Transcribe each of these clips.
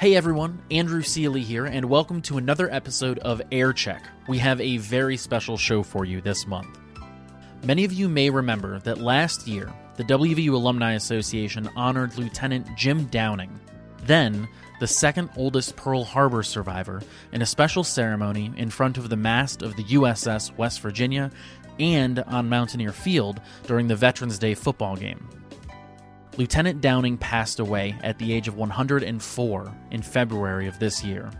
Hey everyone, Andrew Seeley here, and welcome to another episode of Air Check. We have a very special show for you this month. Many of you may remember that last year, the WVU Alumni Association honored Lieutenant Jim Downing, then the second oldest Pearl Harbor survivor, in a special ceremony in front of the mast of the USS West Virginia and on Mountaineer Field during the Veterans Day football game. Lieutenant Downing passed away at the age of 104 in February of this year.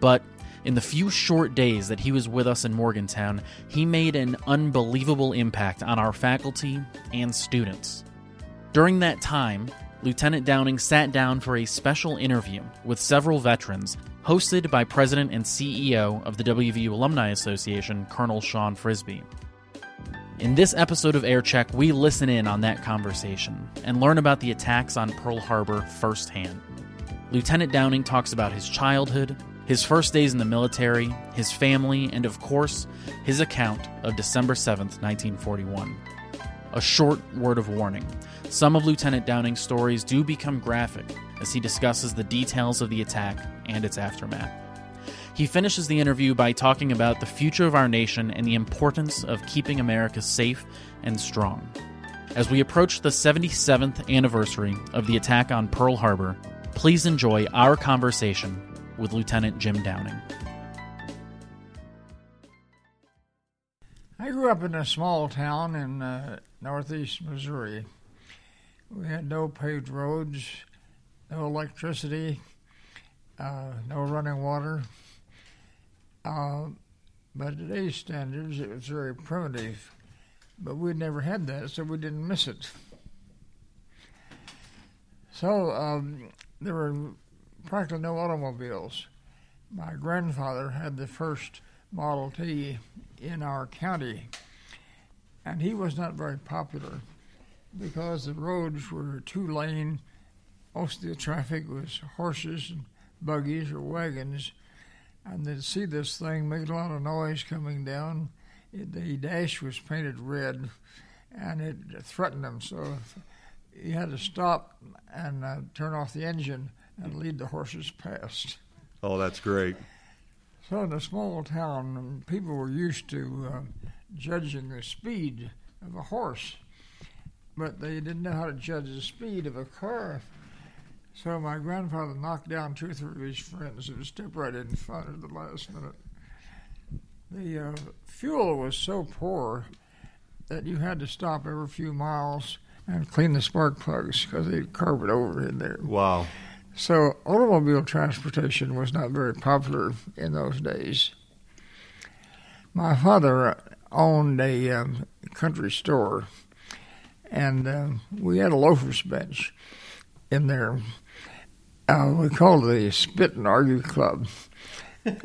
But in the few short days that he was with us in Morgantown, he made an unbelievable impact on our faculty and students. During that time, Lieutenant Downing sat down for a special interview with several veterans, hosted by President and CEO of the WVU Alumni Association, Colonel Sean Frisbee. In this episode of Air Check, we listen in on that conversation and learn about the attacks on Pearl Harbor firsthand. Lieutenant Downing talks about his childhood, his first days in the military, his family, and of course, his account of December 7th, 1941. A short word of warning some of Lieutenant Downing's stories do become graphic as he discusses the details of the attack and its aftermath. He finishes the interview by talking about the future of our nation and the importance of keeping America safe and strong. As we approach the 77th anniversary of the attack on Pearl Harbor, please enjoy our conversation with Lieutenant Jim Downing. I grew up in a small town in uh, northeast Missouri. We had no paved roads, no electricity, uh, no running water. Uh, by today's standards, it was very primitive, but we'd never had that, so we didn't miss it. So um, there were practically no automobiles. My grandfather had the first Model T in our county, and he was not very popular because the roads were two lane. Most of the traffic was horses and buggies or wagons, and they'd see this thing make a lot of noise coming down. It, the dash was painted red, and it threatened them. So you had to stop and uh, turn off the engine and lead the horses past. Oh, that's great. So in a small town, people were used to uh, judging the speed of a horse, but they didn't know how to judge the speed of a car. So my grandfather knocked down two or three of his friends who stepped right in front at the last minute. The uh, fuel was so poor that you had to stop every few miles and clean the spark plugs because they'd carve it over in there. Wow. So automobile transportation was not very popular in those days. My father owned a um, country store, and uh, we had a loafer's bench in there. Uh, we called it the Spit and Argue Club,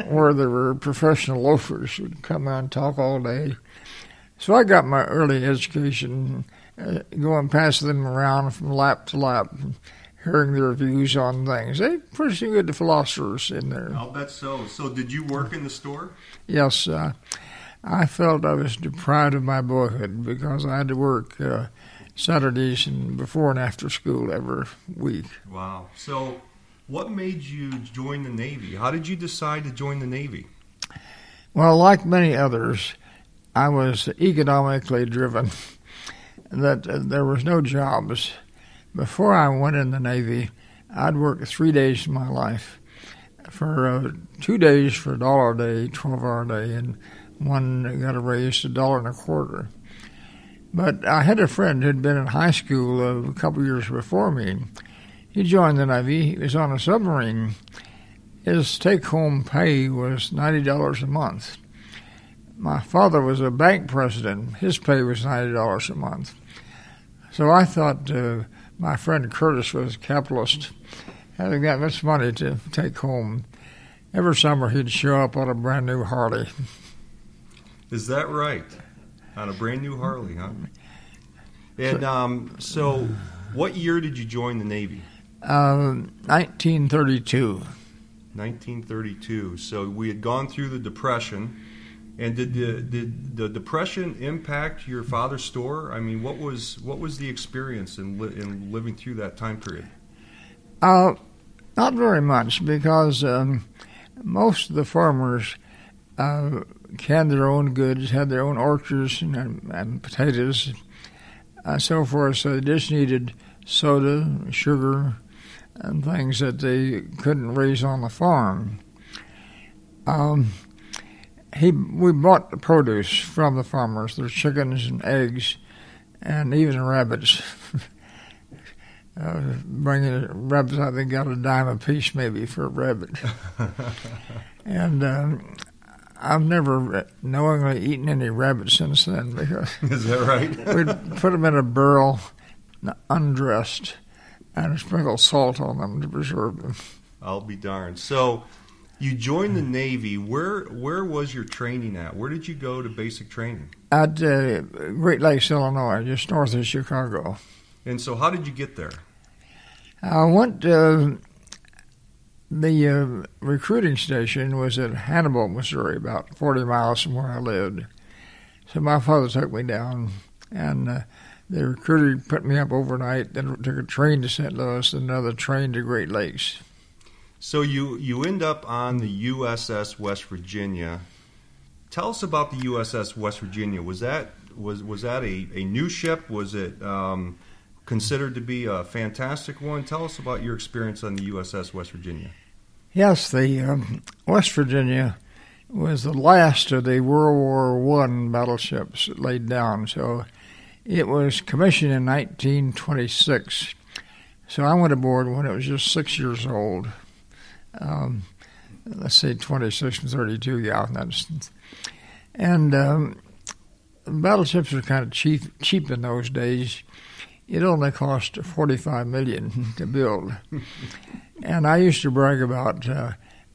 where there were professional loafers who would come out and talk all day. So I got my early education uh, going passing them around from lap to lap hearing their views on things. They pretty good philosophers in there. I'll bet so. So, did you work in the store? Yes, uh, I felt I was deprived of my boyhood because I had to work uh, Saturdays and before and after school every week. Wow. So, what made you join the Navy? How did you decide to join the Navy? Well, like many others, I was economically driven. That uh, there was no jobs before I went in the Navy, I'd work three days of my life for uh, two days for a dollar a day, 12 hour a day, and one got a raise to a dollar and a quarter. But I had a friend who'd been in high school uh, a couple years before me. He joined the Navy. He was on a submarine. His take home pay was $90 a month. My father was a bank president. His pay was $90 a month. So I thought, uh, my friend Curtis was a capitalist, having that much money to take home. Every summer he'd show up on a brand new Harley. Is that right? On a brand new Harley, huh? And um, so, what year did you join the Navy? Uh, 1932. 1932. So we had gone through the Depression. And did the did the depression impact your father's store? I mean, what was what was the experience in li- in living through that time period? Uh, Not very much, because um, most of the farmers uh, canned their own goods, had their own orchards and, and potatoes, and so forth. So they just needed soda, sugar, and things that they couldn't raise on the farm. Um, he we bought the produce from the farmers, their chickens and eggs, and even rabbits. uh, bringing rabbits, I think got a dime a piece maybe for a rabbit. and um, I've never knowingly eaten any rabbits since then because is that right? we'd put them in a barrel, undressed, and sprinkle salt on them to preserve them. I'll be darned. So you joined the Navy. Where where was your training at? Where did you go to basic training? At uh, Great Lakes, Illinois, just north of Chicago. And so, how did you get there? I went. to the uh, recruiting station was at Hannibal, Missouri, about 40 miles from where I lived. So my father took me down, and uh, the recruiter put me up overnight. Then took a train to St. Louis, and another train to Great Lakes. So you you end up on the USS West Virginia. Tell us about the USS West Virginia. Was that was was that a, a new ship? Was it um, considered to be a fantastic one? Tell us about your experience on the USS West Virginia. Yes, the um, West Virginia was the last of the World War One battleships laid down. So it was commissioned in 1926. So I went aboard when it was just six years old um, let's say 26 and 32, yeah. And um, battleships were kind of cheap, cheap in those days. It only cost 45 million to build. and I used to brag about uh,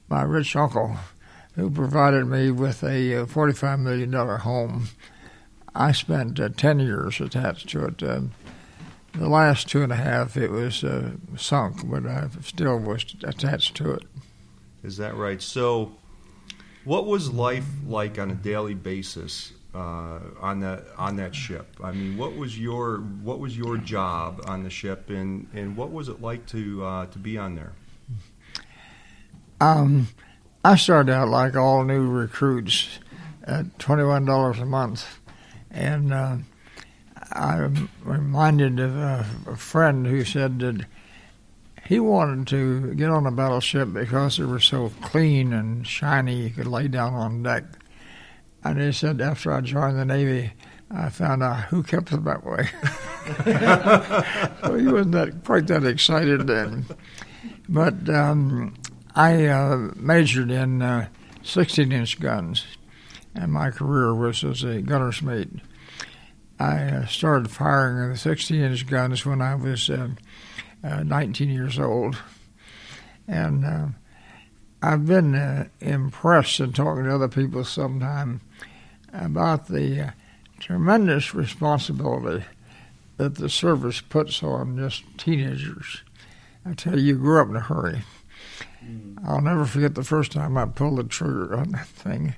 my rich uncle who provided me with a uh, $45 million home. I spent uh, 10 years attached to it. Uh, the last two and a half, it was uh, sunk, but I still was attached to it. Is that right? So, what was life like on a daily basis uh, on that on that ship? I mean, what was your what was your job on the ship, and, and what was it like to uh, to be on there? Um, I started out like all new recruits at twenty one dollars a month, and uh, I'm reminded of a, a, friend who said that he wanted to get on a battleship because they were so clean and shiny you could lay down on deck. And he said after I joined the Navy, I found out who kept them that way. so he wasn't that, quite that excited then. But um, I uh, majored in uh, 16 inch guns, and my career was as a gunner's mate. I uh, started firing the 16 inch guns when I was uh, uh, 19 years old. And uh, I've been uh, impressed in talking to other people sometime about the uh, tremendous responsibility that the service puts on just teenagers. I tell you, you grew up in a hurry. Mm. I'll never forget the first time I pulled the trigger on that thing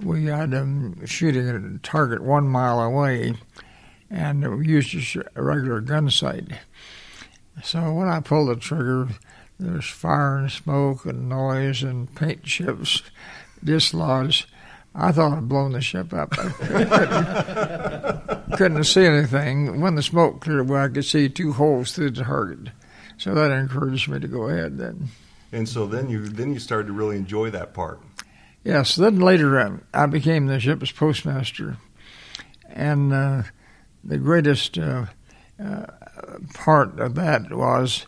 we had um, them shooting at a target one mile away, and we used a regular gun sight. So when I pulled the trigger, there was fire and smoke and noise and paint chips dislodged. I thought I'd blown the ship up. couldn't, couldn't see anything. When the smoke cleared away, I could see two holes through the target. So that encouraged me to go ahead then. And so then you then you started to really enjoy that part. Yes. Then later um, I became the ship's postmaster, and uh, the greatest uh, uh, part of that was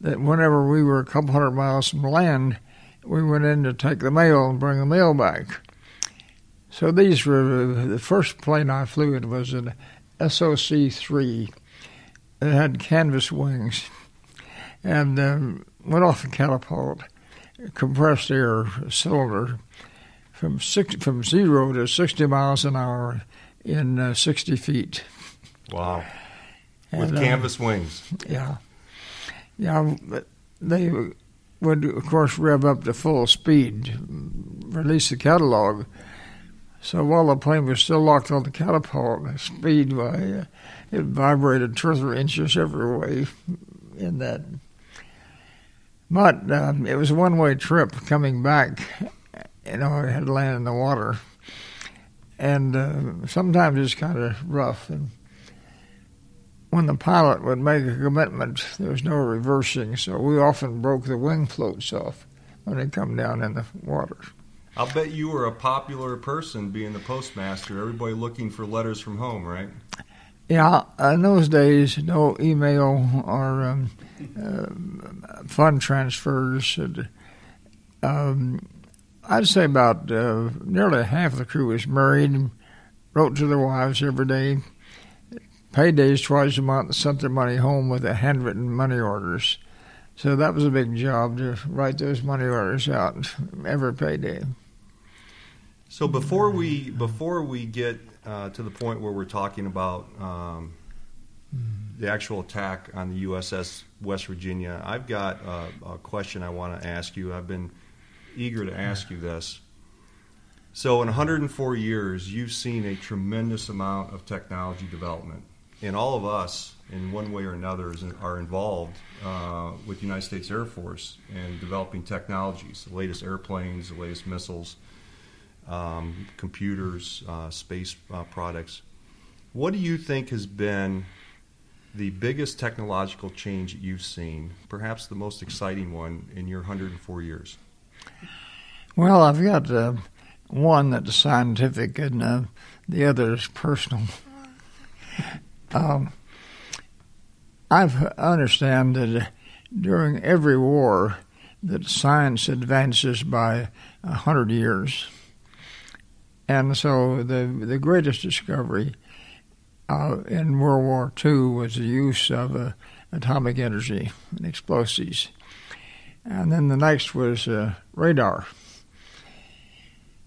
that whenever we were a couple hundred miles from land, we went in to take the mail and bring the mail back. So these were the first plane I flew in was an SOC 3 that had canvas wings and um, went off a catapult, compressed air cylinder from six, from zero to 60 miles an hour in uh, 60 feet. Wow. With uh, canvas uh, wings. Yeah. Yeah, they would, of course, rev up to full speed, release the catapult. So while the plane was still locked on the catapult, the speed, uh, it vibrated two or three inches every way in that. But um, it was a one way trip coming back. You know, had to land in the water. And uh, sometimes it's kind of rough. And when the pilot would make a commitment, there was no reversing. So we often broke the wing floats off when they come down in the water. I'll bet you were a popular person being the postmaster. Everybody looking for letters from home, right? Yeah, in those days, no email or um, uh, fund transfers. Um, I'd say about uh, nearly half the crew was married, wrote to their wives every day, paid days twice a month, sent their money home with a handwritten money orders. So that was a big job to write those money orders out every payday. So before we before we get uh, to the point where we're talking about um, the actual attack on the USS West Virginia, I've got a, a question I want to ask you. I've been eager to ask you this. So, in 104 years, you've seen a tremendous amount of technology development, and all of us, in one way or another, are involved uh, with the United States Air Force in developing technologies, the latest airplanes, the latest missiles um, computers, uh, space uh, products. What do you think has been the biggest technological change that you've seen, perhaps the most exciting one in your 104 years? Well, I've got uh, one that's scientific and uh, the other is personal. um, I understand that during every war that science advances by a hundred years and so the the greatest discovery uh, in World War II was the use of uh, atomic energy and explosives. And then the next was uh, radar.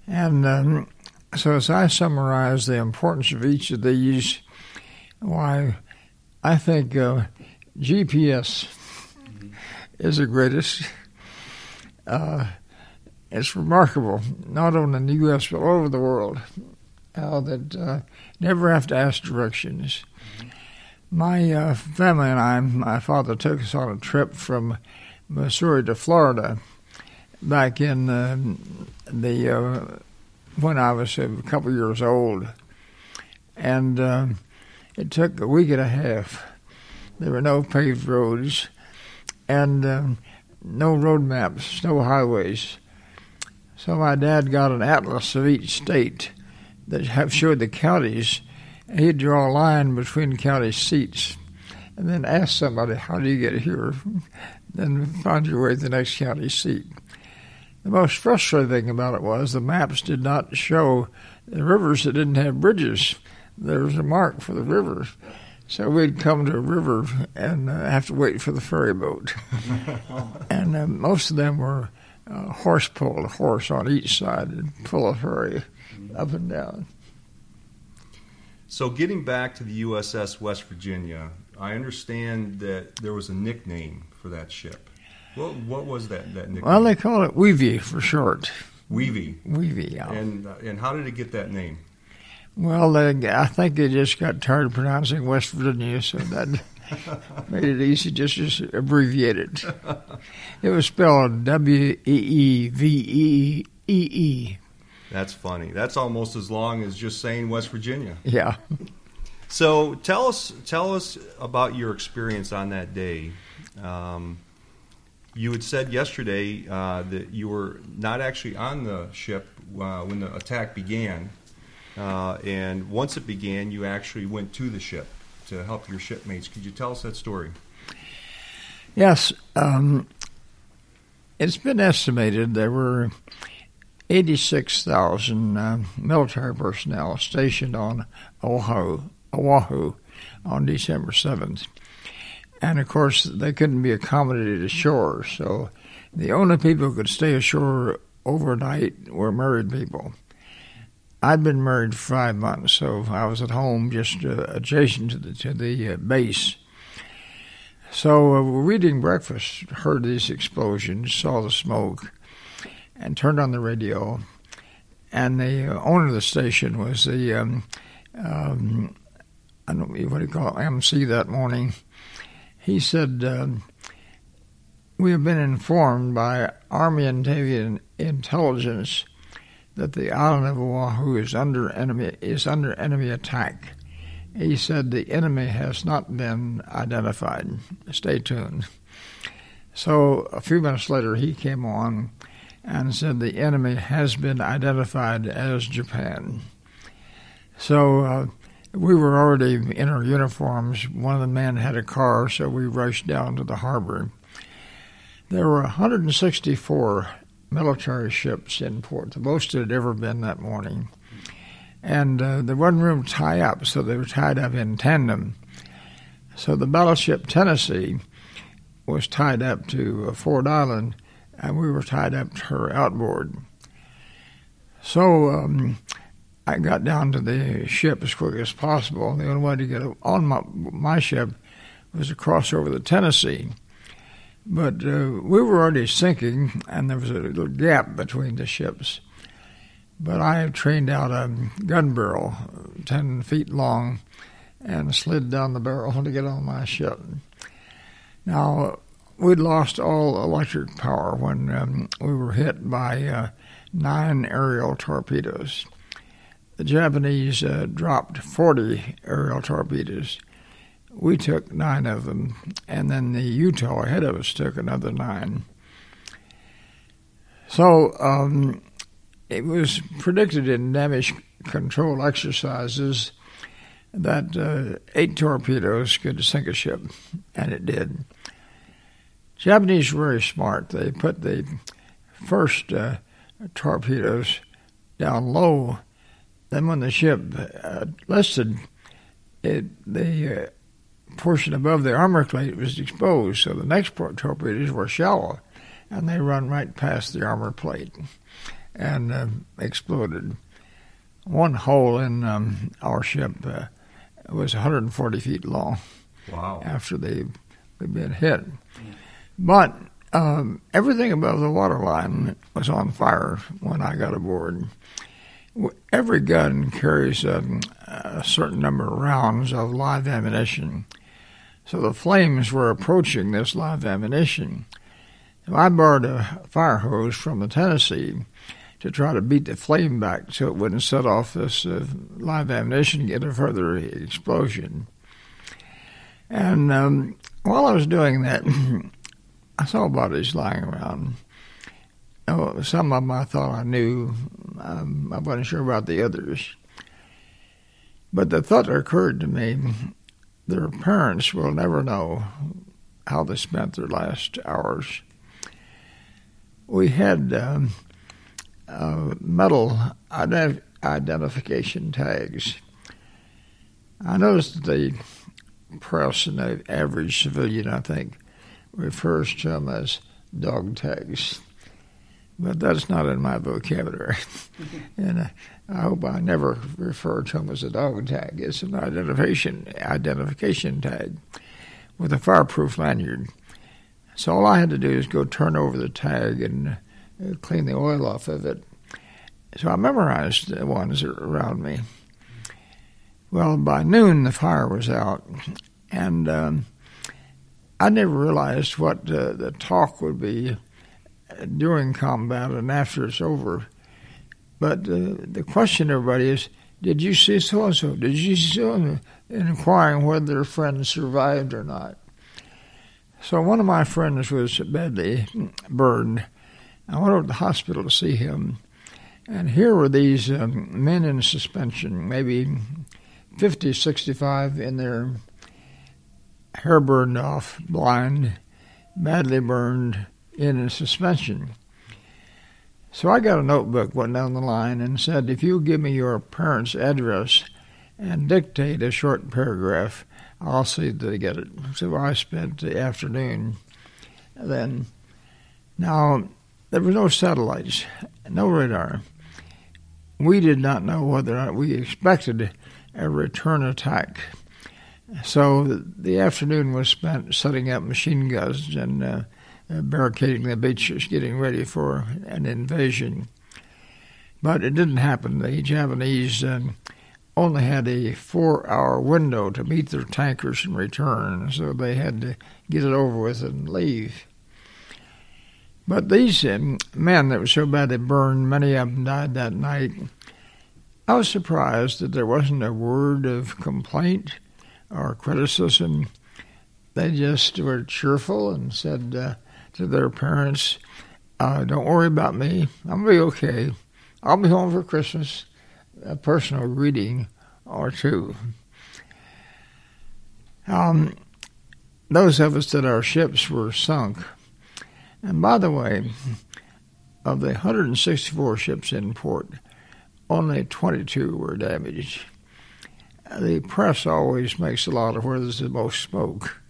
And um, so, as I summarize the importance of each of these, why I think uh, GPS is the greatest. Uh, it's remarkable, not only in the U.S. but all over the world, how that uh, never have to ask directions. My uh, family and I, my father took us on a trip from Missouri to Florida back in uh, the uh, when I was a couple years old, and uh, it took a week and a half. There were no paved roads, and um, no road maps, no highways. So my dad got an atlas of each state that showed the counties. He'd draw a line between county seats and then ask somebody, How do you get here? then find your way to the next county seat. The most frustrating thing about it was the maps did not show the rivers that didn't have bridges. There was a mark for the rivers. So we'd come to a river and uh, have to wait for the ferry boat. and uh, most of them were uh, horse pulled, a horse on each side and pull a ferry up and down. So, getting back to the USS West Virginia, I understand that there was a nickname for that ship. What, what was that, that nickname? Well, they call it Weevy for short. Weevy. Weevy, yeah. And, uh, and how did it get that name? Well, they, I think they just got tired of pronouncing West Virginia, so that Made it easy, just, just abbreviate it. It was spelled W E E V E E E. That's funny. That's almost as long as just saying West Virginia. Yeah. So tell us, tell us about your experience on that day. Um, you had said yesterday uh, that you were not actually on the ship uh, when the attack began, uh, and once it began, you actually went to the ship to help your shipmates. Could you tell us that story? Yes. Um, it's been estimated there were 86,000 uh, military personnel stationed on Oahu, Oahu on December 7th. And of course, they couldn't be accommodated ashore, so the only people who could stay ashore overnight were married people. I'd been married five months, so I was at home just uh, adjacent to the to the uh, base. So uh, we're eating breakfast, heard these explosions, saw the smoke, and turned on the radio. And the uh, owner of the station was the um, um, I don't know what do you call it, MC that morning. He said, um, we have been informed by Army and Navy intelligence that the island of Oahu is under enemy is under enemy attack. He said the enemy has not been identified. Stay tuned. So a few minutes later, he came on and said the enemy has been identified as Japan. So uh, we were already in our uniforms. One of the men had a car, so we rushed down to the harbor. There were 164 military ships in port, the most it had ever been that morning. And uh, there wasn't room to tie up, so they were tied up in tandem. So the battleship Tennessee was tied up to uh, Ford Island, and we were tied up to her outboard. So um, I got down to the ship as quick as possible. The only way to get on my, my ship was to cross over the Tennessee. But uh, we were already sinking, and there was a little gap between the ships. But I trained out a gun barrel, 10 feet long, and slid down the barrel to get on my ship. Now, we'd lost all electric power when um, we were hit by uh, nine aerial torpedoes. The Japanese uh, dropped 40 aerial torpedoes. We took nine of them, and then the Utah ahead of us took another nine. So um, it was predicted in damage control exercises that uh, eight torpedoes could sink a ship, and it did. Japanese were very smart. They put the first uh, torpedoes down low. Then, when the ship uh, listed, it, the uh, portion above the armor plate was exposed, so the next torpedoes were shallow, and they run right past the armor plate and uh, exploded. One hole in um, our ship uh, was 140 feet long. Wow! After they had been hit, but um, everything above the waterline was on fire when I got aboard. Every gun carries a, a certain number of rounds of live ammunition so the flames were approaching this live ammunition. I borrowed a fire hose from the Tennessee to try to beat the flame back so it wouldn't set off this uh, live ammunition and get a further explosion. And um, while I was doing that, I saw bodies lying around. Oh, some of them I thought I knew. Um, I wasn't sure about the others. But the thought occurred to me their parents will never know how they spent their last hours. We had um, uh, metal ident- identification tags. I noticed that the press and the average civilian, I think, refers to them as dog tags but that's not in my vocabulary. and uh, I hope I never refer to them as a dog tag. It's an identification identification tag with a fireproof lanyard. So all I had to do is go turn over the tag and uh, clean the oil off of it. So I memorized the ones around me. Well, by noon the fire was out, and um, I never realized what uh, the talk would be during combat and after it's over. But uh, the question, everybody, is did you see so and so? Did you see so and inquiring whether their friend survived or not. So one of my friends was badly burned. I went over to the hospital to see him. And here were these um, men in suspension, maybe 50, 65 in their hair burned off, blind, badly burned, in a suspension. So I got a notebook, went down the line, and said, if you give me your parents' address and dictate a short paragraph, I'll see that they get it. So I spent the afternoon then. Now, there were no satellites, no radar. We did not know whether or not we expected a return attack. So the afternoon was spent setting up machine guns and uh, barricading the beaches, getting ready for an invasion. But it didn't happen. The Japanese um, only had a four hour window to meet their tankers and return, so they had to get it over with and leave. But these um, men that were so badly burned, many of them died that night. I was surprised that there wasn't a word of complaint or criticism. They just were cheerful and said uh, to their parents, uh, Don't worry about me. To be okay. I'll be home for Christmas. A personal greeting or two. Um, those of us that our ships were sunk, and by the way, of the 164 ships in port, only 22 were damaged. The press always makes a lot of where there's the most smoke,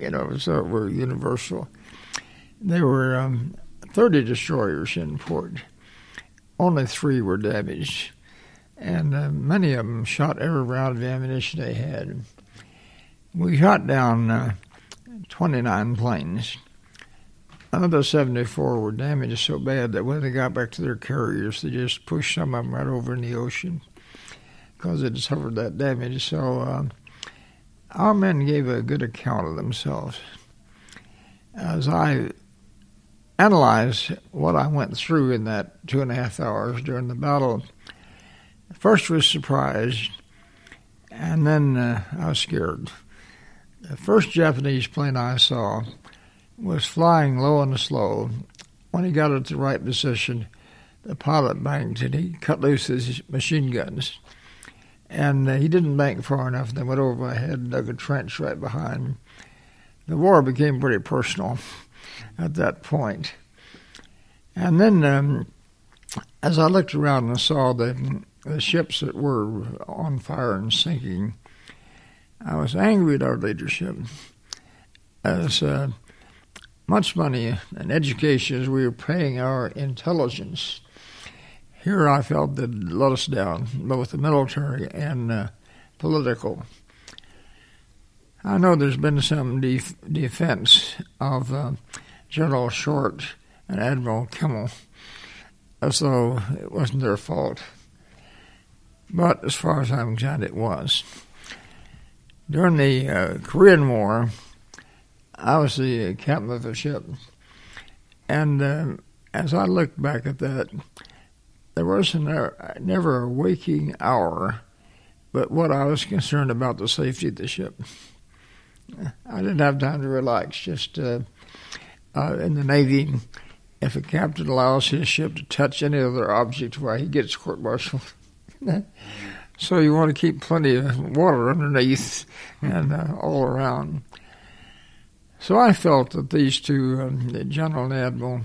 you know, so we're universal. There were um, 30 destroyers in port. Only three were damaged, and uh, many of them shot every round of ammunition they had. We shot down uh, 29 planes. Another 74 were damaged so bad that when they got back to their carriers, they just pushed some of them right over in the ocean because it suffered that damage. So uh, our men gave a good account of themselves. As I analyzed what I went through in that two and a half hours during the battle, first was surprised, and then uh, I was scared. The first Japanese plane I saw was flying low and slow. When he got it to the right position, the pilot banked and he cut loose his machine guns. And uh, he didn't bank far enough, and they went over my head and dug a trench right behind. The war became pretty personal at that point. And then, um, as I looked around and saw the, the ships that were on fire and sinking, I was angry at our leadership. As uh, much money and education as we were paying our intelligence, here I felt that let us down, both the military and uh, political. I know there's been some def- defense of uh, General Short and Admiral Kimmel, as though it wasn't their fault. But as far as I'm concerned, it was. During the uh, Korean War, I was the captain of a ship, and uh, as I looked back at that, there was never, never a waking hour, but what I was concerned about the safety of the ship. I didn't have time to relax. Just uh, uh, in the Navy, if a captain allows his ship to touch any other object, why he gets court-martialed. So you want to keep plenty of water underneath and uh, all around. So I felt that these two, um, the General and Admiral,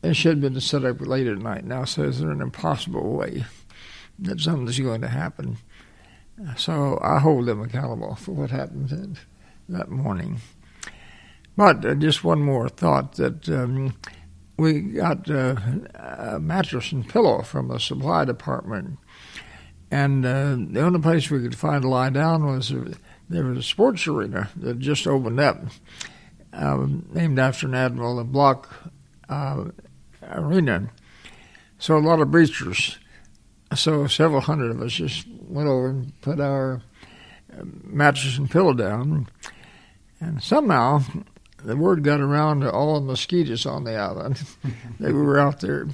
they should have been set up late at night. Now, so is there an impossible way that something's going to happen? So I hold them accountable for what happened that, that morning. But uh, just one more thought that um, we got uh, a mattress and pillow from the supply department and uh, the only place we could find to lie down was uh, there was a sports arena that just opened up, uh, named after an admiral, the Bloch uh, Arena. So a lot of bleachers. So several hundred of us just went over and put our uh, mattress and pillow down, and somehow the word got around to all the mosquitoes on the island that we were out there.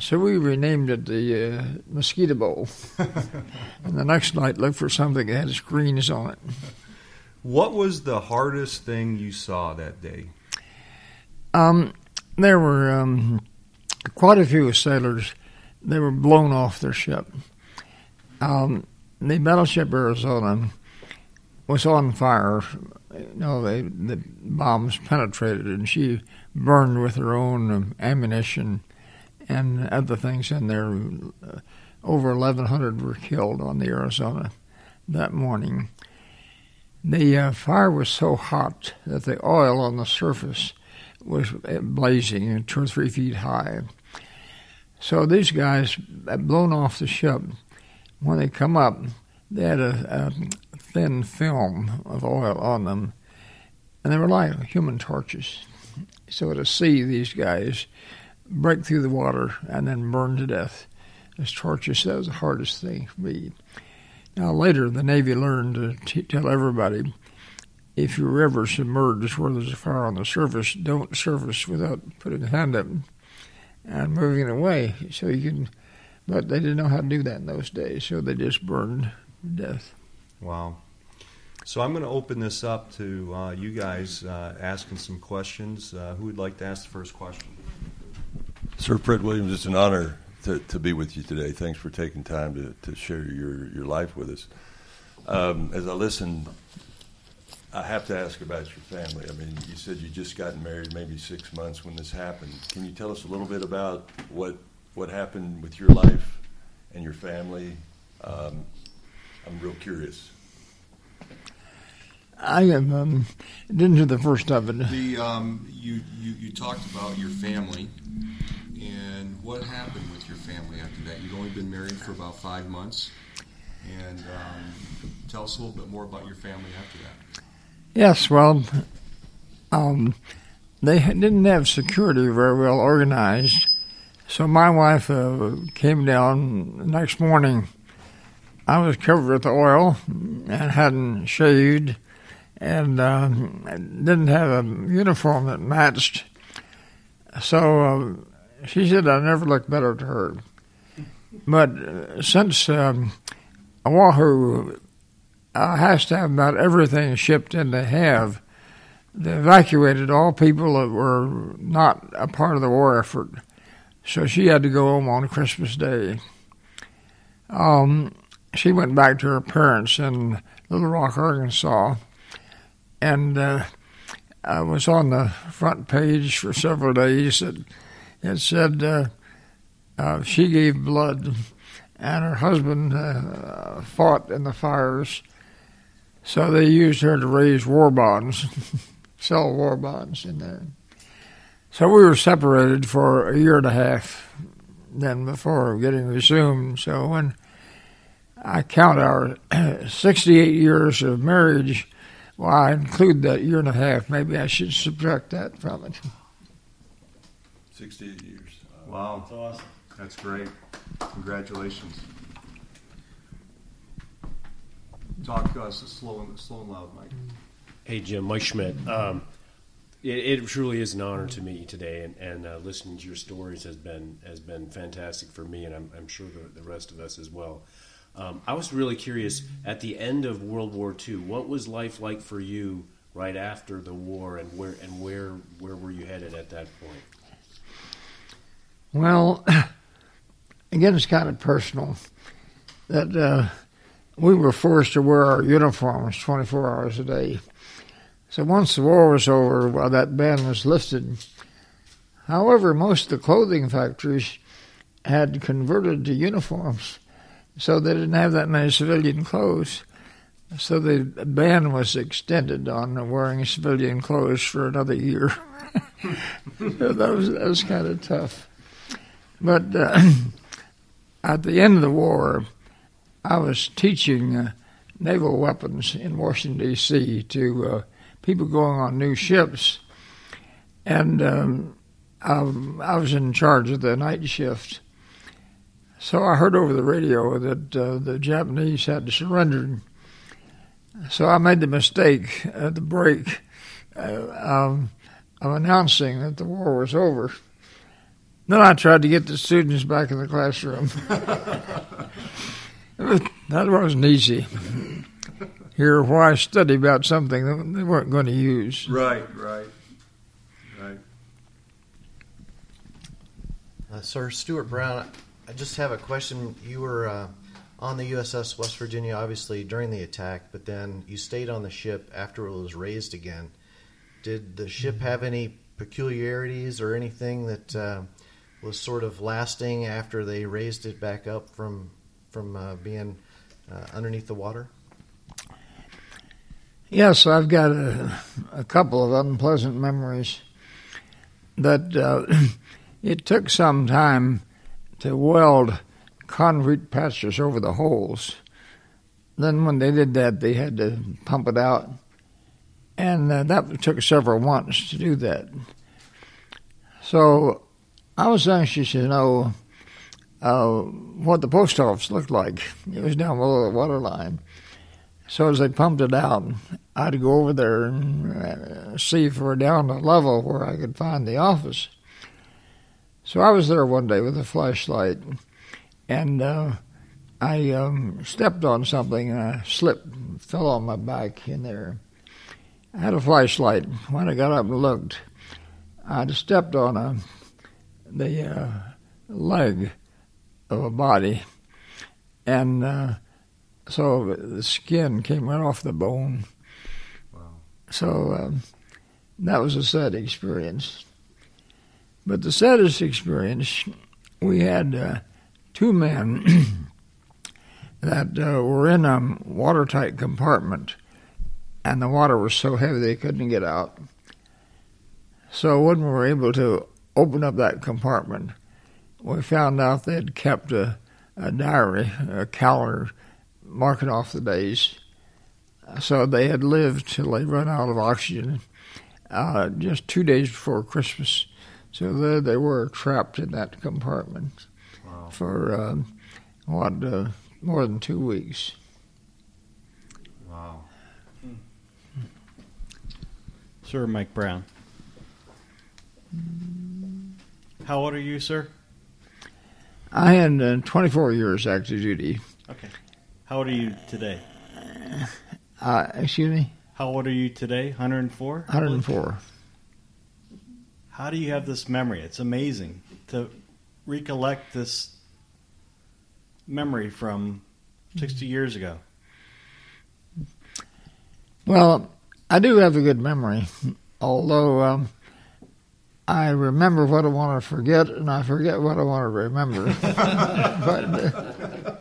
So we renamed it the uh, Mosquito Bowl. and the next night, looked for something that had screens on it. What was the hardest thing you saw that day? Um, there were um, quite a few sailors. They were blown off their ship. Um, the battleship Arizona was on fire. You know, they, the bombs penetrated, and she burned with her own ammunition and other things in there. Over 1,100 were killed on the Arizona that morning. The uh, fire was so hot that the oil on the surface was blazing two or three feet high. So these guys had blown off the ship. When they come up, they had a, a thin film of oil on them, and they were like human torches. So to see these guys break through the water and then burn to death as torches. That was the hardest thing for me. Now, later, the Navy learned to t- tell everybody if you're ever submerged where there's a fire on the surface, don't surface without putting a hand up and moving away. So you can, but they didn't know how to do that in those days, so they just burned to death. Wow. So I'm going to open this up to uh, you guys uh, asking some questions. Uh, who would like to ask the first question? Sir Fred Williams, it's an honor to, to be with you today. Thanks for taking time to, to share your, your life with us. Um, as I listen, I have to ask about your family. I mean, you said you just got married maybe six months when this happened. Can you tell us a little bit about what what happened with your life and your family? Um, I'm real curious. I am um, didn't do the first of it. The um, you, you you talked about your family, and what happened with your family after that? You'd only been married for about five months, and um, tell us a little bit more about your family after that. Yes, well, um, they didn't have security very well organized, so my wife uh, came down the next morning. I was covered with oil and hadn't shaved and uh, didn't have a uniform that matched. So uh, she said I never looked better to her. But uh, since um, Oahu has to have about everything shipped in they have, they evacuated all people that were not a part of the war effort. So she had to go home on Christmas Day. Um, she went back to her parents in Little Rock, Arkansas and uh, I was on the front page for several days. It, it said uh, uh, she gave blood, and her husband uh, fought in the fires. So they used her to raise war bonds, sell war bonds in there. So we were separated for a year and a half then before getting resumed. So when I count our 68 years of marriage, well, I include that year and a half. Maybe I should subtract that from it. 68 years. Wow. That's awesome. That's great. Congratulations. Talk to us slow and, slow and loud, Mike. Hey, Jim, Mike Schmidt. Um, it, it, truly is an honor to meet you today, and, and uh, listening to your stories has been has been fantastic for me, and I'm, I'm sure the, the rest of us as well. Um, I was really curious at the end of World War II, what was life like for you right after the war, and where and where where were you headed at that point? Well, again, it's kind of personal. That uh, we were forced to wear our uniforms 24 hours a day. So once the war was over, well, that ban was lifted. However, most of the clothing factories had converted to uniforms so they didn't have that many civilian clothes. So the ban was extended on wearing civilian clothes for another year. so that was that was kind of tough. But uh, at the end of the war, I was teaching uh, naval weapons in Washington D.C. to uh, people going on new ships, and um, I, I was in charge of the night shift. So I heard over the radio that uh, the Japanese had surrendered. So I made the mistake at the break uh, um, of announcing that the war was over. Then I tried to get the students back in the classroom. that wasn't easy. Hear why study about something that they weren't going to use. Right, right, right. Uh, Sir Stuart Brown, I just have a question. You were uh, on the USS West Virginia, obviously, during the attack, but then you stayed on the ship after it was raised again. Did the ship have any peculiarities or anything that uh, was sort of lasting after they raised it back up from from uh, being uh, underneath the water? Yes, I've got a, a couple of unpleasant memories. That uh, it took some time to weld concrete patches over the holes. Then, when they did that, they had to pump it out, and uh, that took several months to do that. So, I was anxious to know uh, what the post office looked like. It was down below the water line. So as they pumped it out, I'd go over there and uh, see if we're down to level where I could find the office. So I was there one day with a flashlight, and uh, I um, stepped on something and I slipped, fell on my back in there. I had a flashlight. When I got up and looked, I'd stepped on a the uh, leg of a body, and uh, so the skin came right off the bone. Wow. So um, that was a sad experience. But the saddest experience, we had uh, two men that uh, were in a watertight compartment, and the water was so heavy they couldn't get out. So when we were able to open up that compartment, we found out they had kept a, a diary, a calendar, marking off the days. So they had lived till they run out of oxygen, uh, just two days before Christmas. So there they were trapped in that compartment Wow. for um, what uh, more than two weeks. Wow. Sir Mike Brown. How old are you, sir? I am uh, 24 years active duty. Okay. How old are you today? Uh, excuse me, How old are you today? 104? 104. How do you have this memory? It's amazing to recollect this memory from 60 years ago. Well, I do have a good memory, although um, I remember what I want to forget and I forget what I want to remember. but uh,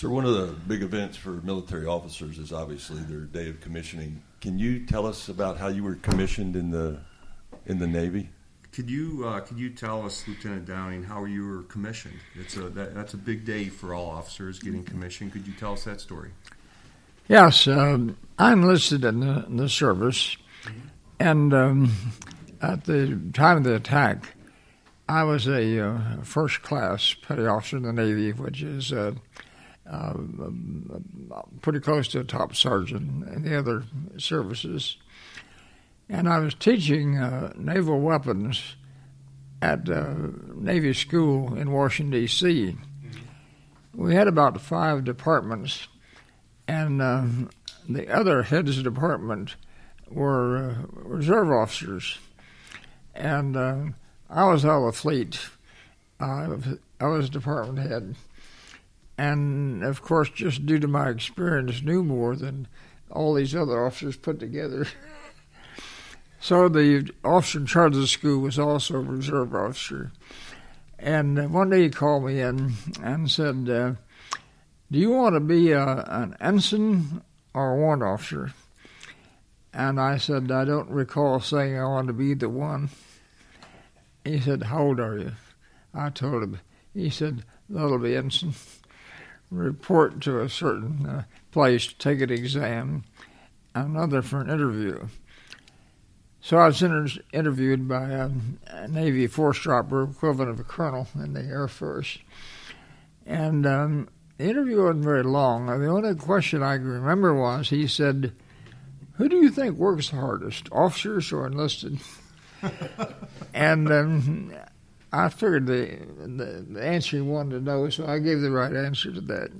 Sir, one of the big events for military officers is obviously their day of commissioning. Can you tell us about how you were commissioned in the in the Navy? Could you uh, could you tell us, Lieutenant Downing, how you were commissioned? It's a that, that's a big day for all officers getting commissioned. Could you tell us that story? yes, um, I enlisted in the, in the service, and um, at the time of the attack, I was a uh, first class petty officer in the Navy, which is uh, uh, pretty close to a top sergeant in the other services. And I was teaching uh, naval weapons at uh, Navy School in Washington, D.C. We had about five departments, and uh, the other heads of department were uh, reserve officers. And uh, I was out of the fleet. I was, I was department head. And of course, just due to my experience, knew more than all these other officers put together. so the officer in charge of the school was also a reserve officer. And uh, one day he called me in and said, uh, Do you want to be a, an ensign or a warrant officer? And I said, I don't recall saying I wanted to be the one. He said, How old are you? I told him. He said, That'll be ensign. Report to a certain uh, place to take an exam, another for an interview. So I was inter- interviewed by a, a Navy four striper, equivalent of a colonel in the Air Force. And um, the interview wasn't very long. The only question I can remember was he said, Who do you think works hardest, officers or enlisted? and um, I figured the, the, answer he wanted to know, so I gave the right answer to that.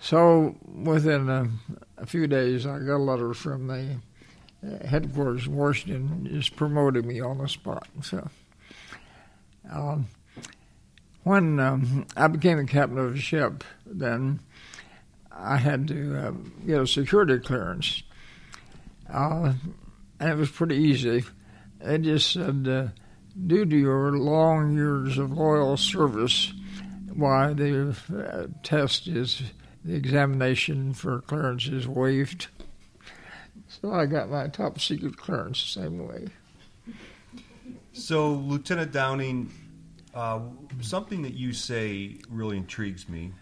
So within a, a few days, I got a letter from the uh, headquarters in Washington just promoting me on the spot. So um, when um, I became the captain of a ship, then I had to uh, get a security clearance. Uh, and it was pretty easy. They just said, uh, due to your long years of loyal service, why the uh, test is, the examination for clearance is waived. So I got my top secret clearance the same way. So, Lieutenant Downing, uh, something that you say really intrigues me,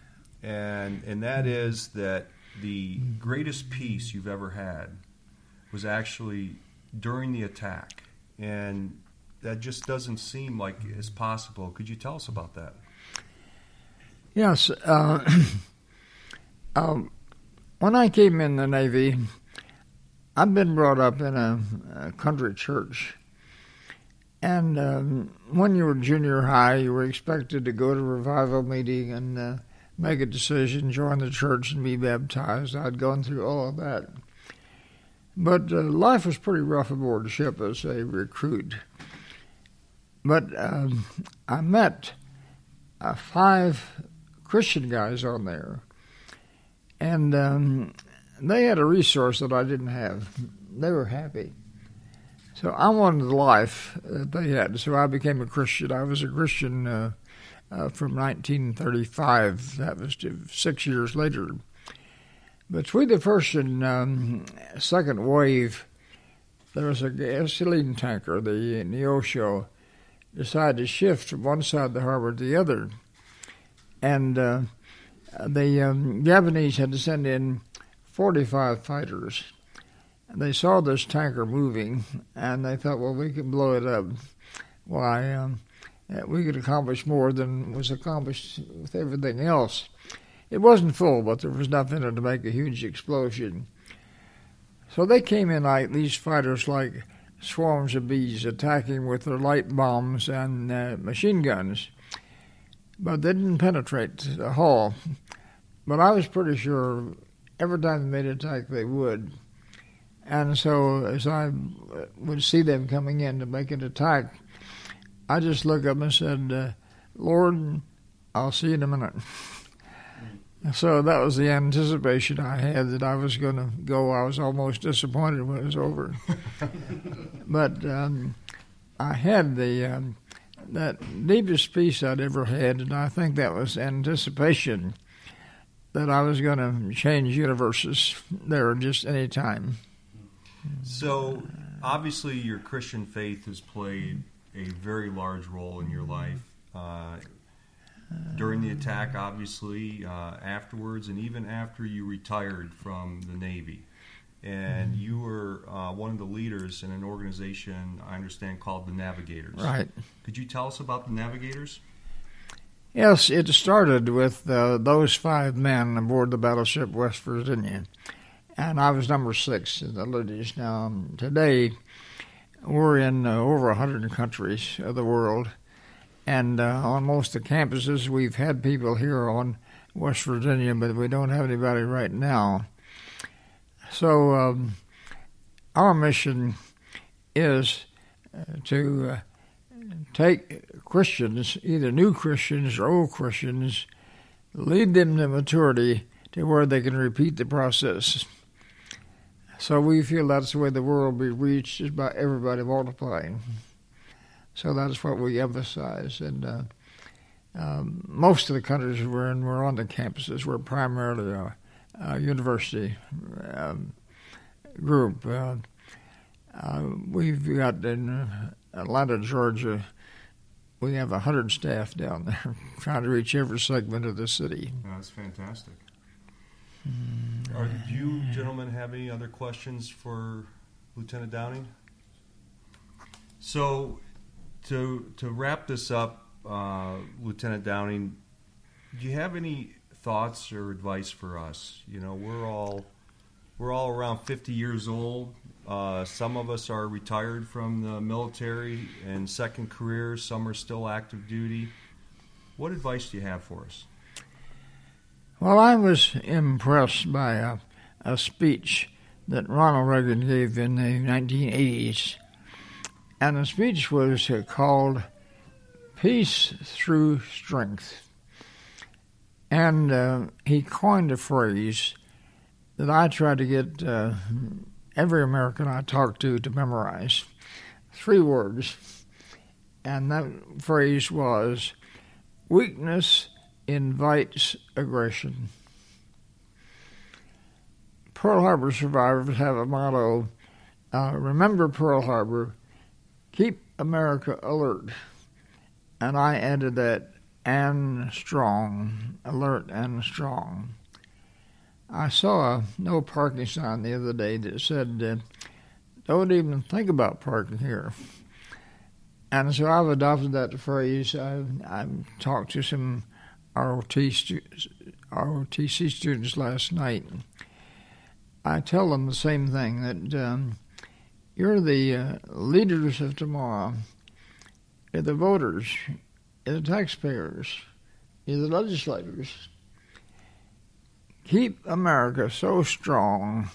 and and that is that the greatest peace you've ever had was actually during the attack, and that just doesn't seem like it's possible. Could you tell us about that? Yes. Uh, um, when I came in the Navy, I've been brought up in a, a country church. And um, when you were junior high, you were expected to go to revival meeting and uh, make a decision, join the church, and be baptized. I'd gone through all of that. But uh, life was pretty rough aboard ship as a recruit. But um, I met uh, five Christian guys on there, and um, they had a resource that I didn't have. They were happy. So I wanted the life that they had. So I became a Christian. I was a Christian uh, uh, from 1935. That was six years later. Between the first and um, second wave, there was a gasoline tanker, the Neosho, decided to shift from one side of the harbor to the other. And uh, the um, Japanese had to send in 45 fighters. And they saw this tanker moving, and they thought, well, we can blow it up. Why, um, we could accomplish more than was accomplished with everything else. It wasn't full, but there was enough in it to make a huge explosion. So they came in like these fighters, like swarms of bees, attacking with their light bombs and uh, machine guns. But they didn't penetrate the hull. But I was pretty sure every time they made an attack, they would. And so, as I would see them coming in to make an attack, I just looked up and said, uh, Lord, I'll see you in a minute. So that was the anticipation I had that I was going to go. I was almost disappointed when it was over. but um, I had the um, that deepest peace I'd ever had, and I think that was anticipation that I was going to change universes there just any time. So, obviously, your Christian faith has played a very large role in your life. Uh, during the attack, obviously, uh, afterwards, and even after you retired from the Navy. And mm-hmm. you were uh, one of the leaders in an organization, I understand, called the Navigators. Right. Could you tell us about the Navigators? Yes, it started with uh, those five men aboard the battleship West Virginia. And I was number six in the ladies. Now, today, we're in uh, over 100 countries of the world and uh, on most of the campuses, we've had people here on West Virginia, but we don't have anybody right now. So um, our mission is uh, to uh, take Christians, either new Christians or old Christians, lead them to maturity to where they can repeat the process. So we feel that's the way the world will be reached is by everybody multiplying. So that's what we emphasize. And uh, um, most of the countries we're in, we're on the campuses. We're primarily a, a university um, group. Uh, uh, we've got in Atlanta, Georgia, we have 100 staff down there trying to reach every segment of the city. That's fantastic. Mm, Are, do you gentlemen have any other questions for Lieutenant Downing? So, to to wrap this up, uh, Lieutenant Downing, do you have any thoughts or advice for us? You know, we're all we're all around 50 years old. Uh, some of us are retired from the military and second careers. Some are still active duty. What advice do you have for us? Well, I was impressed by a, a speech that Ronald Reagan gave in the 1980s and the speech was uh, called Peace Through Strength. And uh, he coined a phrase that I try to get uh, every American I talk to to memorize. Three words. And that phrase was weakness invites aggression. Pearl Harbor survivors have a motto uh, remember Pearl Harbor, keep America alert. And I added that and strong, alert and strong. I saw a no parking sign the other day that said, uh, don't even think about parking here. And so I've adopted that phrase. I, I've talked to some ROTC students last night. I tell them the same thing that um, you're the uh, leaders of tomorrow. You're the voters. You're the taxpayers. You're the legislators. Keep America so strong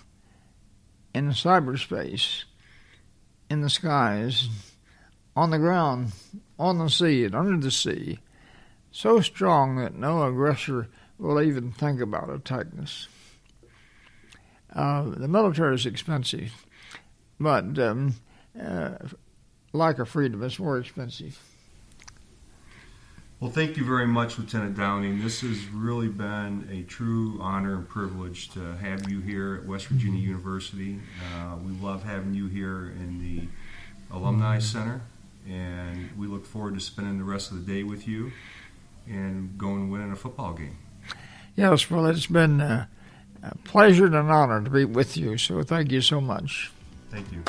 in cyberspace, in the skies, on the ground, on the sea, and under the sea, so strong that no aggressor will even think about attacking us. Uh, the military is expensive, but um, uh, lack of freedom is more expensive. Well, thank you very much, Lieutenant Downing. This has really been a true honor and privilege to have you here at West Virginia University. Uh, we love having you here in the Alumni Center, and we look forward to spending the rest of the day with you and going and winning a football game. Yes, well, it's been uh, a pleasure and an honor to be with you, so thank you so much. Thank you.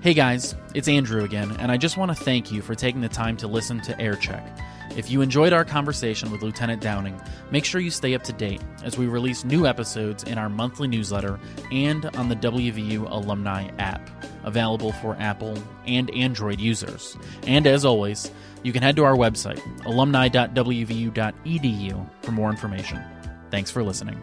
Hey guys, it's Andrew again, and I just want to thank you for taking the time to listen to Aircheck. If you enjoyed our conversation with Lieutenant Downing, make sure you stay up to date as we release new episodes in our monthly newsletter and on the WVU Alumni app, available for Apple and Android users. And as always, you can head to our website, alumni.wvu.edu, for more information. Thanks for listening.